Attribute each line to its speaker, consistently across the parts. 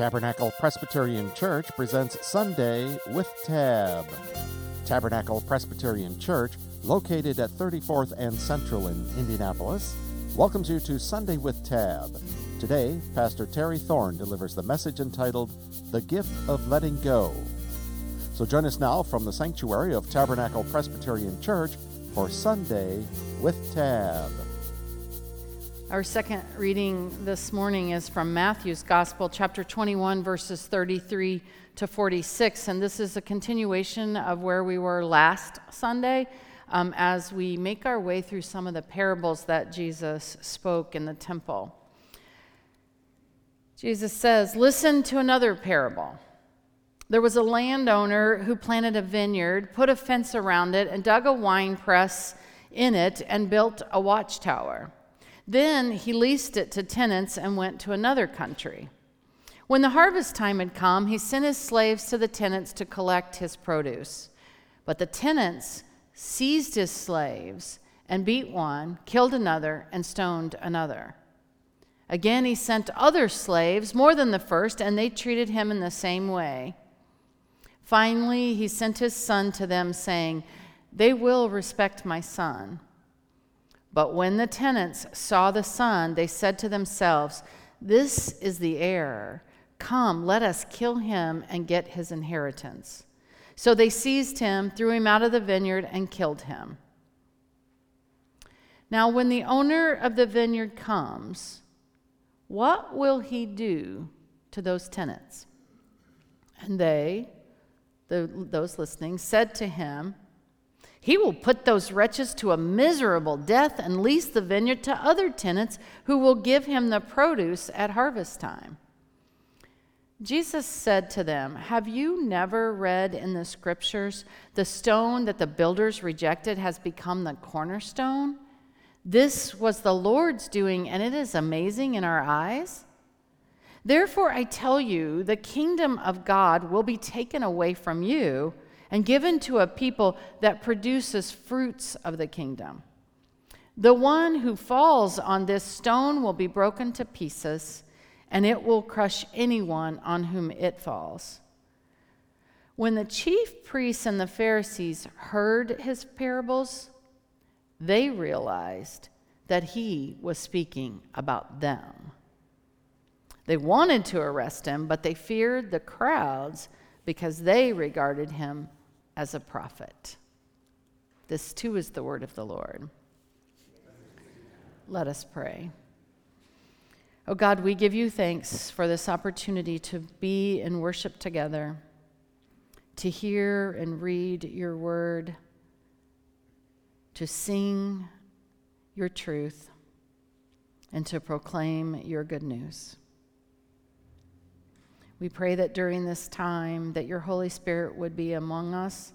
Speaker 1: Tabernacle Presbyterian Church presents Sunday with Tab. Tabernacle Presbyterian Church, located at 34th and Central in Indianapolis, welcomes you to Sunday with Tab. Today, Pastor Terri Thorn delivers the message entitled The Gift of Letting Go. So join us now from the sanctuary of Tabernacle Presbyterian Church for Sunday with Tab.
Speaker 2: Our second reading this morning is from Matthew's Gospel, chapter 21, verses 33 to 46. And this is a continuation of where we were last Sunday um, as we make our way through some of the parables that Jesus spoke in the temple. Jesus says, Listen to another parable. There was a landowner who planted a vineyard, put a fence around it, and dug a wine press in it, and built a watchtower. Then he leased it to tenants and went to another country. When the harvest time had come, he sent his slaves to the tenants to collect his produce. But the tenants seized his slaves and beat one, killed another, and stoned another. Again, he sent other slaves, more than the first, and they treated him in the same way. Finally, he sent his son to them, saying, They will respect my son. But when the tenants saw the son, they said to themselves, This is the heir. Come, let us kill him and get his inheritance. So they seized him, threw him out of the vineyard, and killed him. Now, when the owner of the vineyard comes, what will he do to those tenants? And they, the, those listening, said to him, he will put those wretches to a miserable death and lease the vineyard to other tenants who will give him the produce at harvest time. Jesus said to them, Have you never read in the scriptures, the stone that the builders rejected has become the cornerstone? This was the Lord's doing, and it is amazing in our eyes. Therefore, I tell you, the kingdom of God will be taken away from you and given to a people that produces fruits of the kingdom. The one who falls on this stone will be broken to pieces, and it will crush anyone on whom it falls. When the chief priests and the Pharisees heard his parables, they realized that he was speaking about them. They wanted to arrest him, but they feared the crowds because they regarded him as a prophet. This too is the word of the Lord. Let us pray. Oh God, we give you thanks for this opportunity to be in worship together, to hear and read your word, to sing your truth, and to proclaim your good news. We pray that during this time that your Holy Spirit would be among us,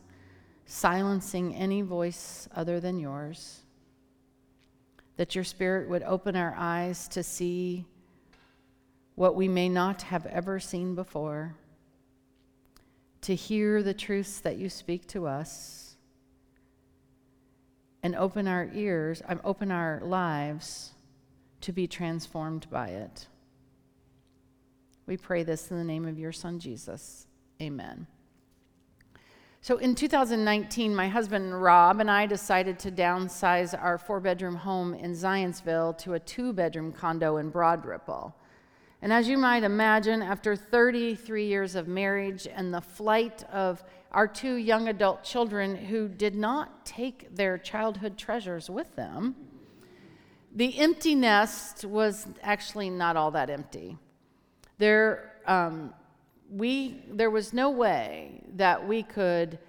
Speaker 2: silencing any voice other than yours. That your Spirit would open our eyes to see what we may not have ever seen before, to hear the truths that you speak to us, and open our ears, um, open our lives to be transformed by it. We pray this in the name of your Son, Jesus. Amen. So in 2019, my husband Rob and I decided to downsize our four bedroom home in Zionsville to a two bedroom condo in Broad Ripple. And as you might imagine, after 33 years of marriage and the flight of our two young adult children who did not take their childhood treasures with them, the empty nest was actually not all that empty. There, um, we, there was no way that we could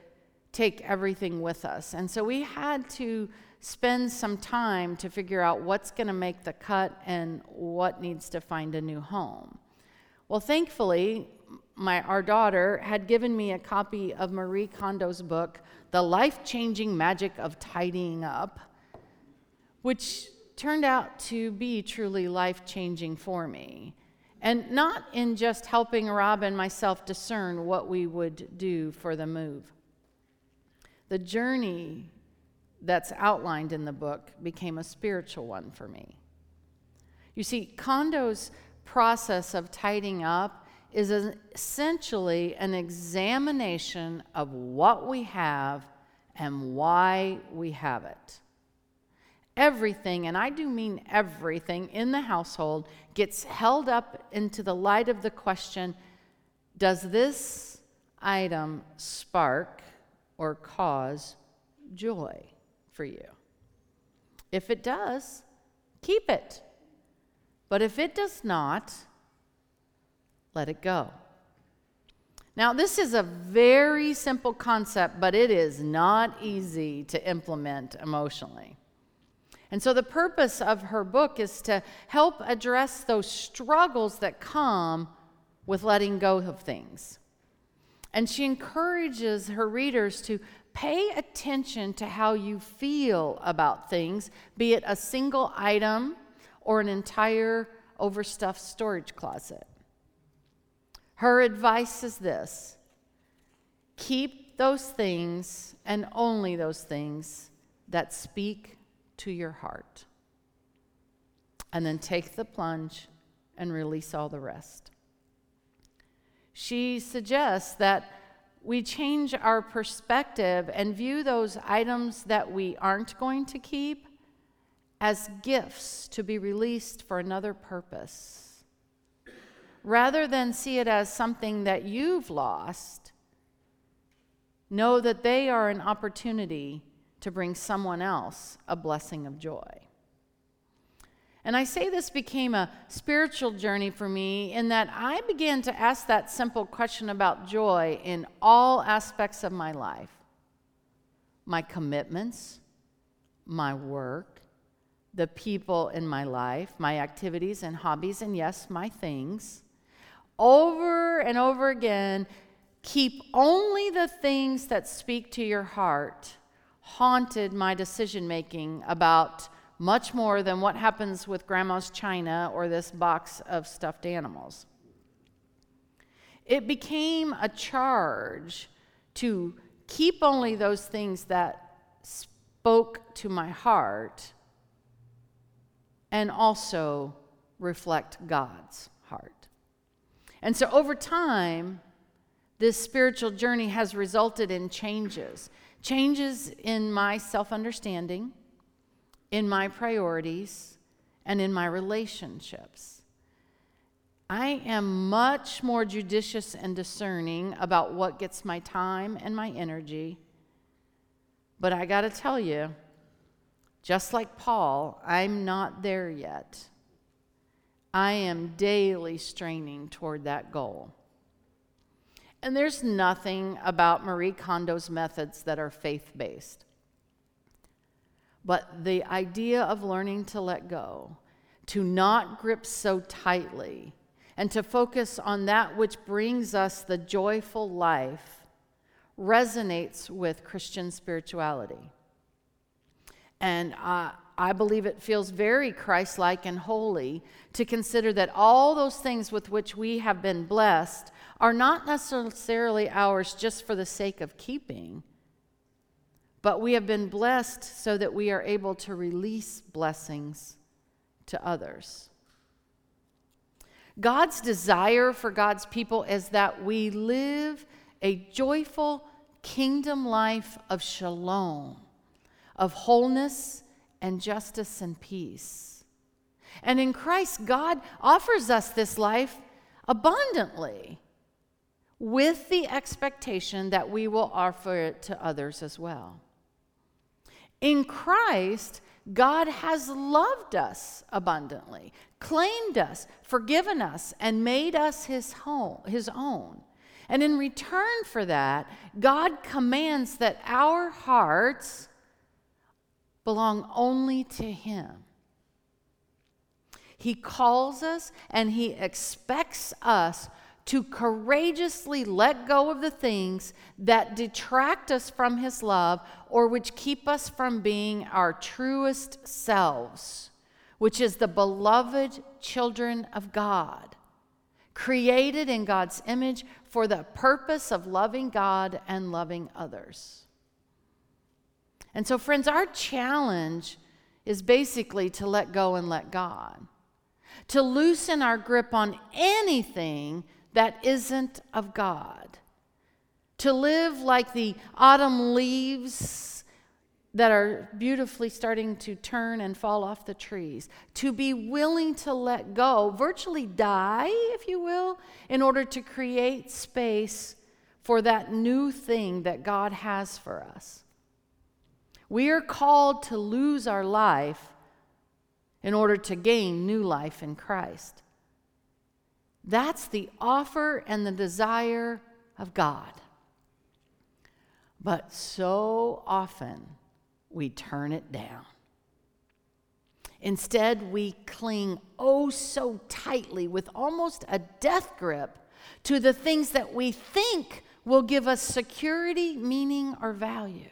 Speaker 2: take everything with us. And so we had to spend some time to figure out what's going to make the cut and what needs to find a new home. Well, thankfully, my, our daughter had given me a copy of Marie Kondo's book, The Life Changing Magic of Tidying Up, which turned out to be truly life changing for me. And not in just helping Rob and myself discern what we would do for the move. The journey that's outlined in the book became a spiritual one for me. You see, Kondo's process of tidying up is essentially an examination of what we have and why we have it. Everything, and I do mean everything in the household, gets held up into the light of the question Does this item spark or cause joy for you? If it does, keep it. But if it does not, let it go. Now, this is a very simple concept, but it is not easy to implement emotionally. And so, the purpose of her book is to help address those struggles that come with letting go of things. And she encourages her readers to pay attention to how you feel about things, be it a single item or an entire overstuffed storage closet. Her advice is this keep those things and only those things that speak to your heart. And then take the plunge and release all the rest. She suggests that we change our perspective and view those items that we aren't going to keep as gifts to be released for another purpose rather than see it as something that you've lost, know that they are an opportunity to bring someone else a blessing of joy. And I say this became a spiritual journey for me in that I began to ask that simple question about joy in all aspects of my life my commitments, my work, the people in my life, my activities and hobbies, and yes, my things over and over again, keep only the things that speak to your heart, haunted my decision making about much more than what happens with grandma's china or this box of stuffed animals. It became a charge to keep only those things that spoke to my heart and also reflect God's heart. And so over time, this spiritual journey has resulted in changes changes in my self understanding, in my priorities, and in my relationships. I am much more judicious and discerning about what gets my time and my energy. But I got to tell you, just like Paul, I'm not there yet. I am daily straining toward that goal. And there's nothing about Marie Kondo's methods that are faith based. But the idea of learning to let go, to not grip so tightly, and to focus on that which brings us the joyful life resonates with Christian spirituality. And uh, I believe it feels very Christ like and holy to consider that all those things with which we have been blessed are not necessarily ours just for the sake of keeping, but we have been blessed so that we are able to release blessings to others. God's desire for God's people is that we live a joyful kingdom life of shalom, of wholeness and justice and peace. And in Christ, God offers us this life abundantly with the expectation that we will offer it to others as well. In Christ, God has loved us abundantly, claimed us, forgiven us, and made us his home, his own. And in return for that, God commands that our hearts belong only to Him. He calls us and He expects us to courageously let go of the things that detract us from His love or which keep us from being our truest selves, which is the beloved children of God, created in God's image for the purpose of loving God and loving others. And so, friends, our challenge is basically to let go and let God, to loosen our grip on anything that isn't of God. To live like the autumn leaves that are beautifully starting to turn and fall off the trees. To be willing to let go, virtually die, if you will, in order to create space for that new thing that God has for us. We are called to lose our life in order to gain new life in Christ. That's the offer and the desire of God. But so often we turn it down. Instead, we cling oh so tightly with almost a death grip to the things that we think will give us security, meaning, or value.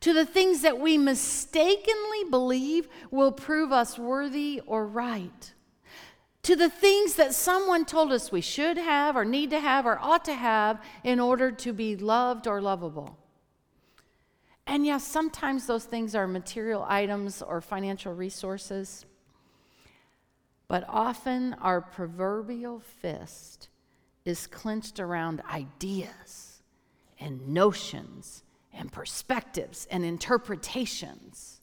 Speaker 2: To the things that we mistakenly believe will prove us worthy or right to the things that someone told us we should have or need to have or ought to have in order to be loved or lovable. And yes, sometimes those things are material items or financial resources, but often our proverbial fist is clenched around ideas and notions and perspectives and interpretations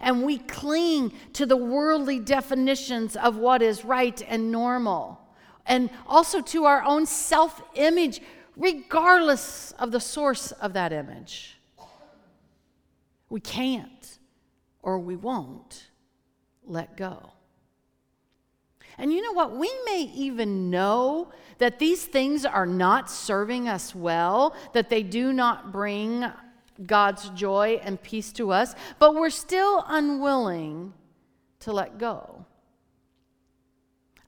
Speaker 2: and we cling to the worldly definitions of what is right and normal, and also to our own self image, regardless of the source of that image. We can't or we won't let go. And you know what? We may even know that these things are not serving us well, that they do not bring God's joy and peace to us, but we're still unwilling to let go.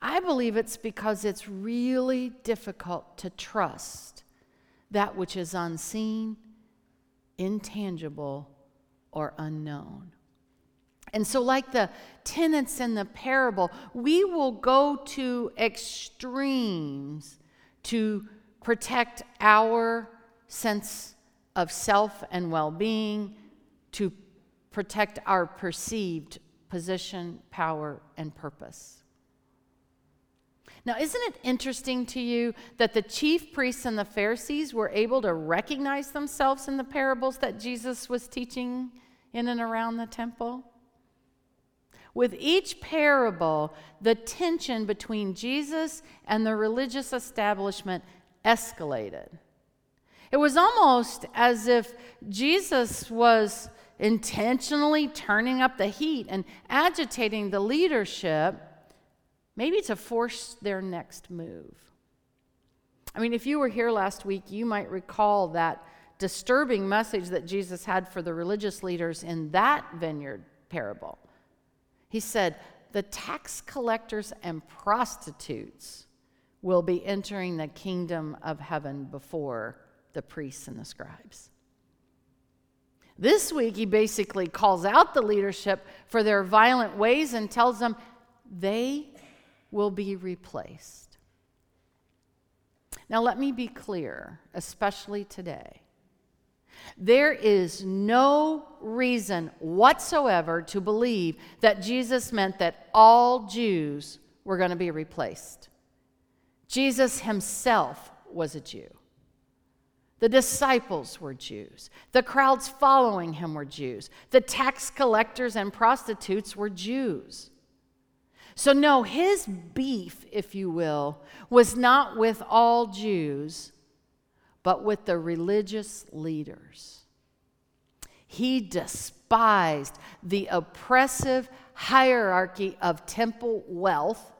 Speaker 2: I believe it's because it's really difficult to trust that which is unseen, intangible, or unknown. And so, like the tenants in the parable, we will go to extremes to protect our sense of self and well being to protect our perceived position, power, and purpose. Now, isn't it interesting to you that the chief priests and the Pharisees were able to recognize themselves in the parables that Jesus was teaching in and around the temple? With each parable, the tension between Jesus and the religious establishment escalated. It was almost as if Jesus was intentionally turning up the heat and agitating the leadership, maybe to force their next move. I mean, if you were here last week, you might recall that disturbing message that Jesus had for the religious leaders in that vineyard parable. He said, The tax collectors and prostitutes will be entering the kingdom of heaven before the priests and the scribes. This week, he basically calls out the leadership for their violent ways and tells them they will be replaced. Now, let me be clear, especially today. There is no reason whatsoever to believe that Jesus meant that all Jews were going to be replaced. Jesus himself was a Jew. The disciples were Jews. The crowds following him were Jews. The tax collectors and prostitutes were Jews. So, no, his beef, if you will, was not with all Jews, but with the religious leaders. He despised the oppressive hierarchy of temple wealth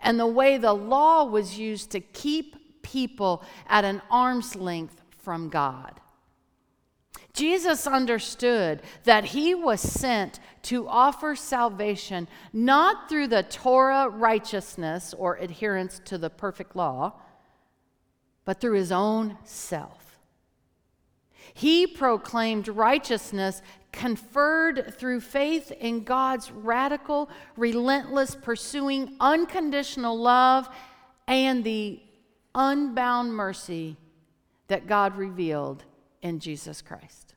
Speaker 2: and the way the law was used to keep people at an arm's length from God. Jesus understood that he was sent to offer salvation not through the Torah righteousness or adherence to the perfect law, but through his own self. He proclaimed righteousness conferred through faith in God's radical, relentless, pursuing, unconditional love and the unbound mercy that God revealed in Jesus Christ.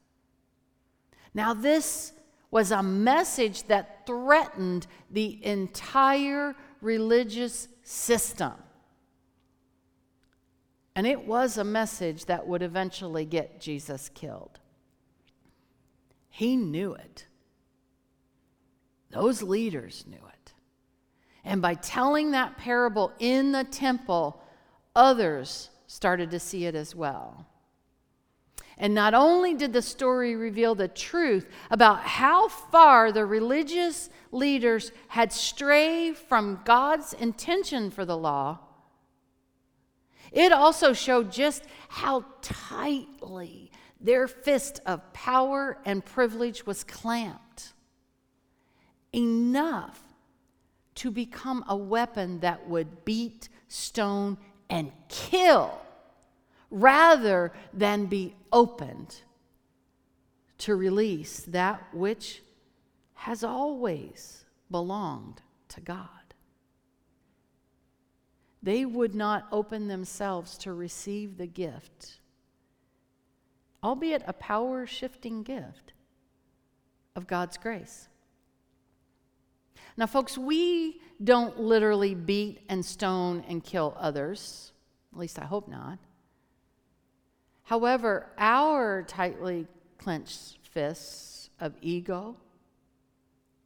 Speaker 2: Now, this was a message that threatened the entire religious system. And it was a message that would eventually get Jesus killed. He knew it. Those leaders knew it. And by telling that parable in the temple, others started to see it as well. And not only did the story reveal the truth about how far the religious leaders had strayed from God's intention for the law, it also showed just how tightly their fist of power and privilege was clamped. Enough to become a weapon that would beat, stone, and kill rather than be opened to release that which has always belonged to God. They would not open themselves to receive the gift, albeit a power shifting gift of God's grace. Now, folks, we don't literally beat and stone and kill others. At least I hope not. However, our tightly clenched fists of ego,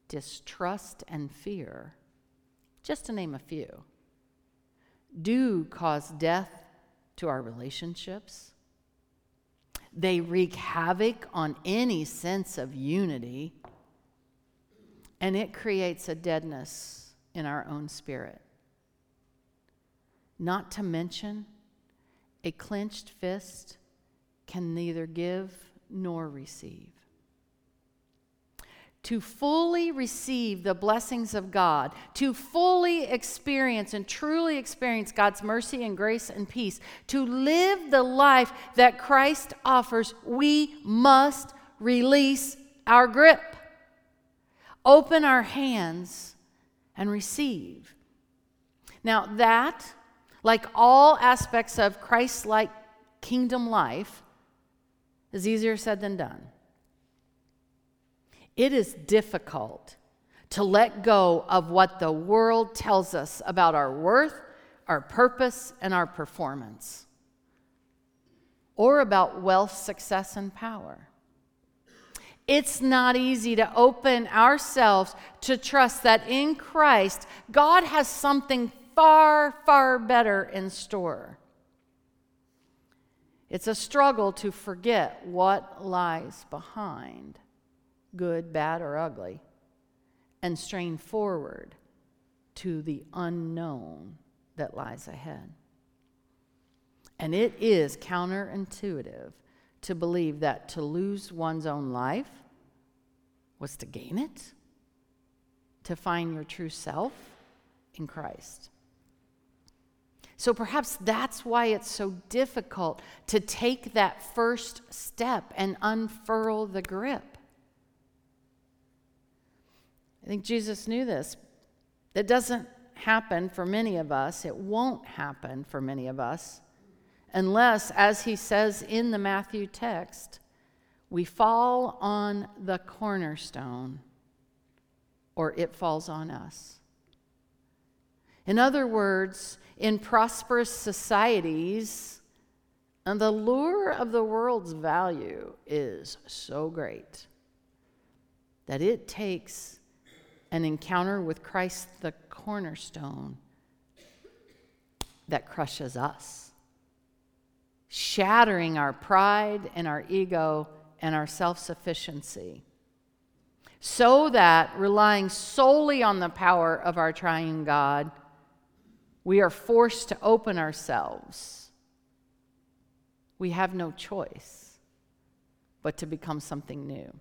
Speaker 2: distrust, and fear, just to name a few, do cause death to our relationships. They wreak havoc on any sense of unity, and it creates a deadness in our own spirit. Not to mention, a clenched fist can neither give nor receive. To fully receive the blessings of God, to fully experience and truly experience God's mercy and grace and peace, to live the life that Christ offers, we must release our grip, open our hands, and receive. Now, that, like all aspects of Christ like kingdom life, is easier said than done. It is difficult to let go of what the world tells us about our worth, our purpose, and our performance, or about wealth, success, and power. It's not easy to open ourselves to trust that in Christ, God has something far, far better in store. It's a struggle to forget what lies behind, good, bad, or ugly, and strain forward to the unknown that lies ahead. And it is counterintuitive to believe that to lose one's own life was to gain it, to find your true self in Christ. So perhaps that's why it's so difficult to take that first step and unfurl the grip. I think Jesus knew this. It doesn't happen for many of us, it won't happen for many of us, unless, as he says in the Matthew text, we fall on the cornerstone or it falls on us. In other words, in prosperous societies, and the lure of the world's value is so great that it takes an encounter with Christ, the cornerstone, that crushes us, shattering our pride and our ego and our self sufficiency. So that relying solely on the power of our triune God, we are forced to open ourselves. We have no choice but to become something new.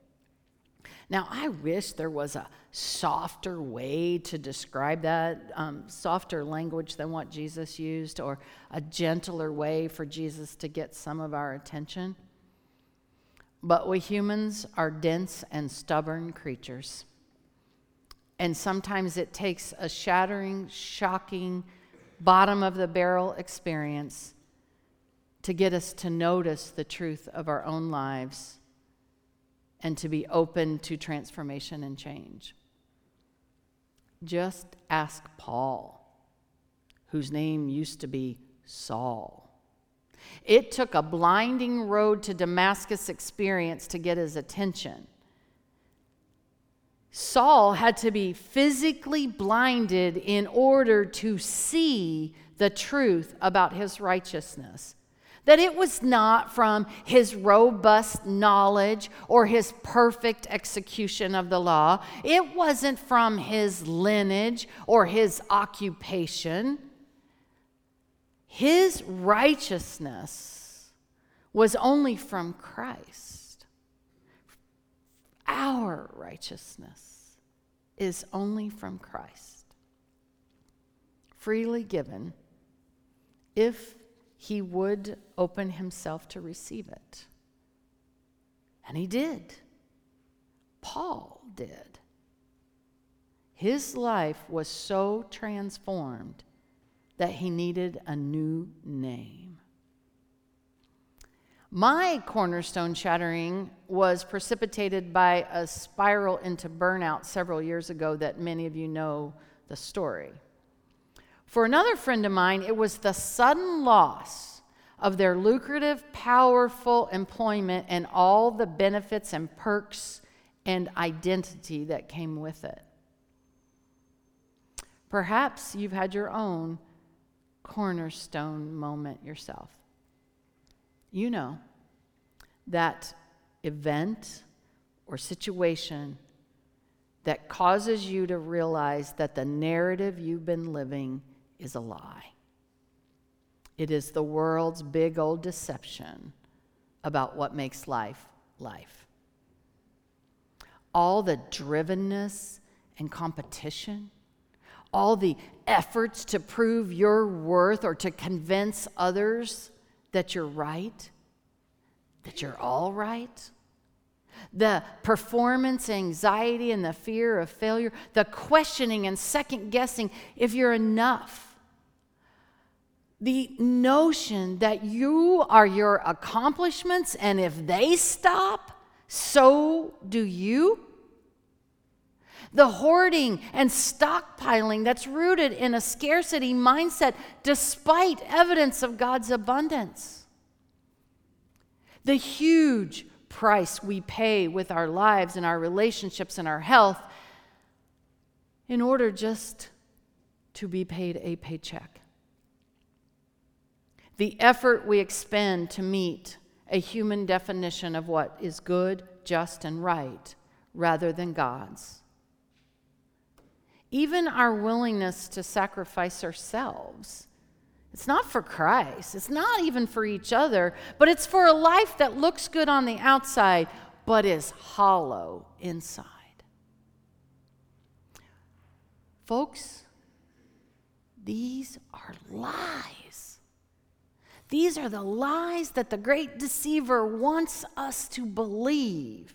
Speaker 2: Now, I wish there was a softer way to describe that, um, softer language than what Jesus used, or a gentler way for Jesus to get some of our attention. But we humans are dense and stubborn creatures. And sometimes it takes a shattering, shocking, bottom of the barrel experience to get us to notice the truth of our own lives and to be open to transformation and change. Just ask Paul, whose name used to be Saul, It took a blinding road to Damascus experience to get his attention. Saul had to be physically blinded in order to see the truth about his righteousness. That it was not from his robust knowledge or his perfect execution of the law. It wasn't from his lineage or his occupation. His righteousness was only from Christ. Our righteousness is only from Christ, freely given if he would open himself to receive it. And he did. Paul did. His life was so transformed that he needed a new name. My cornerstone shattering was precipitated by a spiral into burnout several years ago that many of you know the story. For another friend of mine, it was the sudden loss of their lucrative, powerful employment and all the benefits and perks and identity that came with it. Perhaps you've had your own cornerstone moment yourself. You know that event or situation that causes you to realize that the narrative you've been living is a lie. It is the world's big old deception about what makes life life. All the drivenness and competition all the efforts to prove your worth or to convince others that you're right, that you're all right. The performance anxiety and the fear of failure, the questioning and second guessing if you're enough. The notion that you are your accomplishments, and if they stop, so do you the hoarding and stockpiling that's rooted in a scarcity mindset despite evidence of God's abundance. The huge price we pay with our lives and our relationships and our health in order just to be paid a paycheck. The effort we expend to meet a human definition of what is good, just, and right rather than God's even our willingness to sacrifice ourselves. It's not for Christ, it's not even for each other, but it's for a life that looks good on the outside but is hollow inside. Folks, these are lies. These are the lies that the great deceiver wants us to believe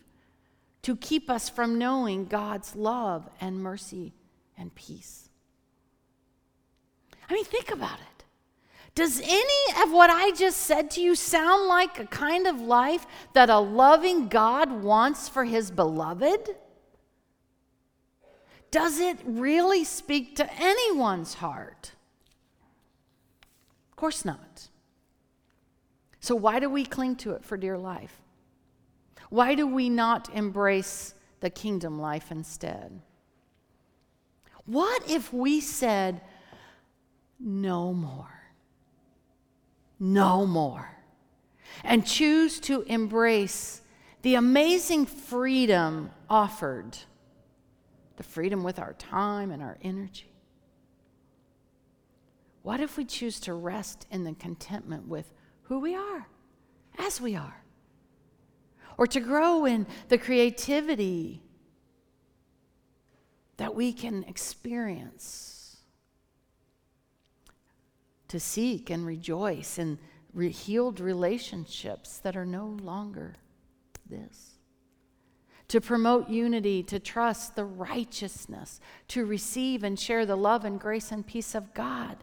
Speaker 2: to keep us from knowing God's love and mercy and peace. I mean, think about it. Does any of what I just said to you sound like a kind of life that a loving God wants for his beloved? Does it really speak to anyone's heart? Of course not. So, why do we cling to it for dear life? Why do we not embrace the kingdom life instead? What if we said, no more? No more. And choose to embrace the amazing freedom offered the freedom with our time and our energy. What if we choose to rest in the contentment with who we are, as we are? Or to grow in the creativity that we can experience. To seek and rejoice in re- healed relationships that are no longer this. To promote unity, to trust the righteousness, to receive and share the love and grace and peace of God.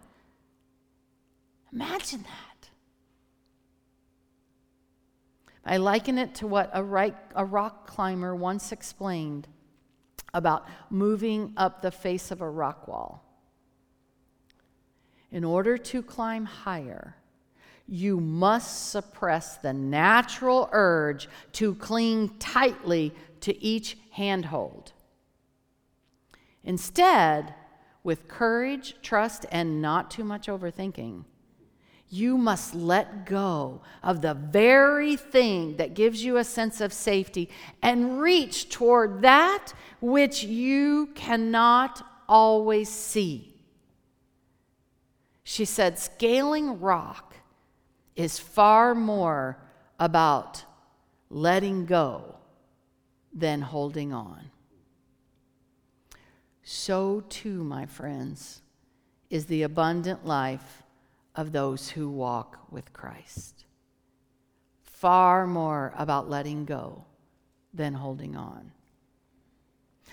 Speaker 2: Imagine that. I liken it to what a, a rock climber once explained about moving up the face of a rock wall. In order to climb higher, you must suppress the natural urge to cling tightly to each handhold. Instead, with courage, trust, and not too much overthinking, you must let go of the very thing that gives you a sense of safety and reach toward that which you cannot always see. She said, scaling rock is far more about letting go than holding on. So, too, my friends, is the abundant life of those who walk with Christ. Far more about letting go than holding on.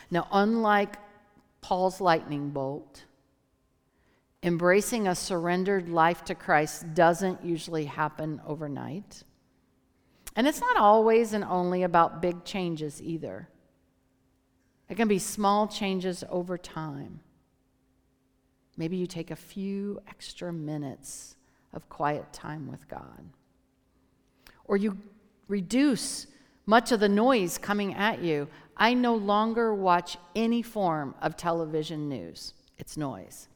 Speaker 2: Now, unlike Paul's lightning bolt, embracing a surrendered life to Christ doesn't usually happen overnight. And it's not always and only about big changes either. It can be small changes over time. Maybe you take a few extra minutes of quiet time with God. Or you reduce much of the noise coming at you. I no longer watch any form of television news, it's noise.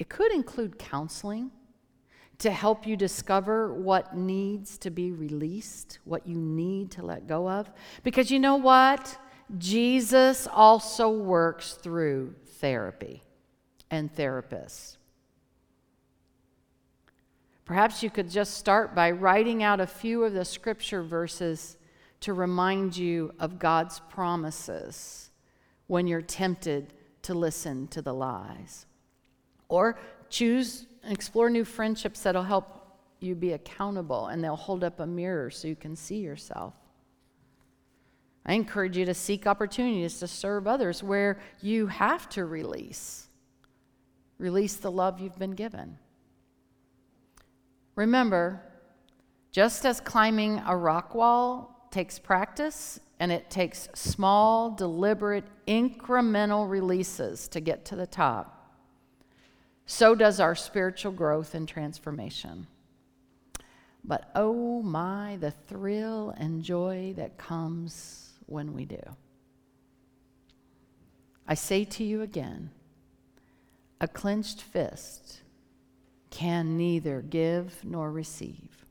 Speaker 2: It could include counseling to help you discover what needs to be released, what you need to let go of. Because you know what? Jesus also works through therapy and therapists. Perhaps you could just start by writing out a few of the scripture verses to remind you of God's promises when you're tempted to listen to the lies. Or choose and explore new friendships that'll help you be accountable and they'll hold up a mirror so you can see yourself. I encourage you to seek opportunities to serve others where you have to release. Release the love you've been given. Remember, just as climbing a rock wall takes practice and it takes small, deliberate, incremental releases to get to the top, so does our spiritual growth and transformation. But oh my, the thrill and joy that comes when we do. I say to you again a clenched fist can neither give nor receive.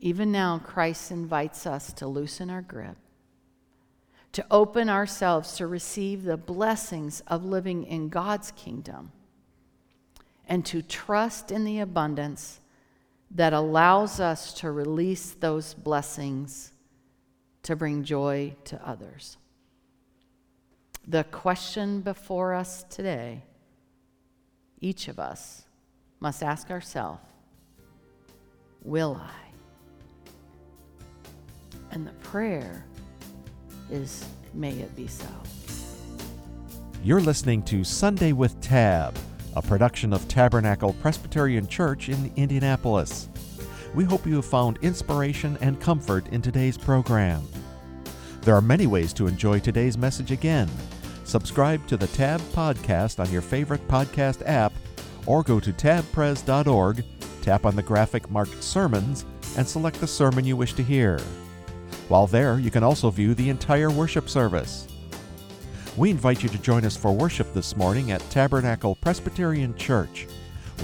Speaker 2: Even now, Christ invites us to loosen our grip, to open ourselves to receive the blessings of living in God's kingdom, and to trust in the abundance that allows us to release those blessings to bring joy to others. The question before us today, each of us must ask ourselves Will I? And the prayer is, May it be so.
Speaker 1: You're listening to Sunday with Tab, a production of Tabernacle Presbyterian Church in Indianapolis. We hope you have found inspiration and comfort in today's program. There are many ways to enjoy today's message again. Subscribe to the Tab Podcast on your favorite podcast app, or go to tabpres.org, tap on the graphic marked Sermons, and select the sermon you wish to hear. While there, you can also view the entire worship service. We invite you to join us for worship this morning at Tabernacle Presbyterian Church.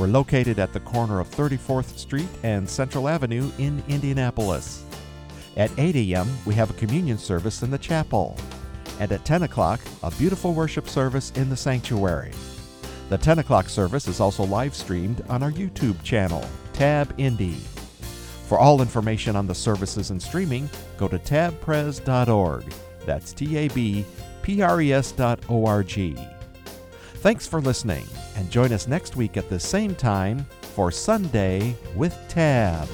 Speaker 1: We're located at the corner of 34th Street and Central Avenue in Indianapolis. At 8 a.m., we have a communion service in the chapel. And at 10 o'clock, a beautiful worship service in the sanctuary. The 10 o'clock service is also live streamed on our YouTube channel, Tab Indy. For all information on the services and streaming, go to tabpres.org. That's T A B P R E S dot O R G. Thanks for listening, and join us next week at the same time for Sunday with Tab.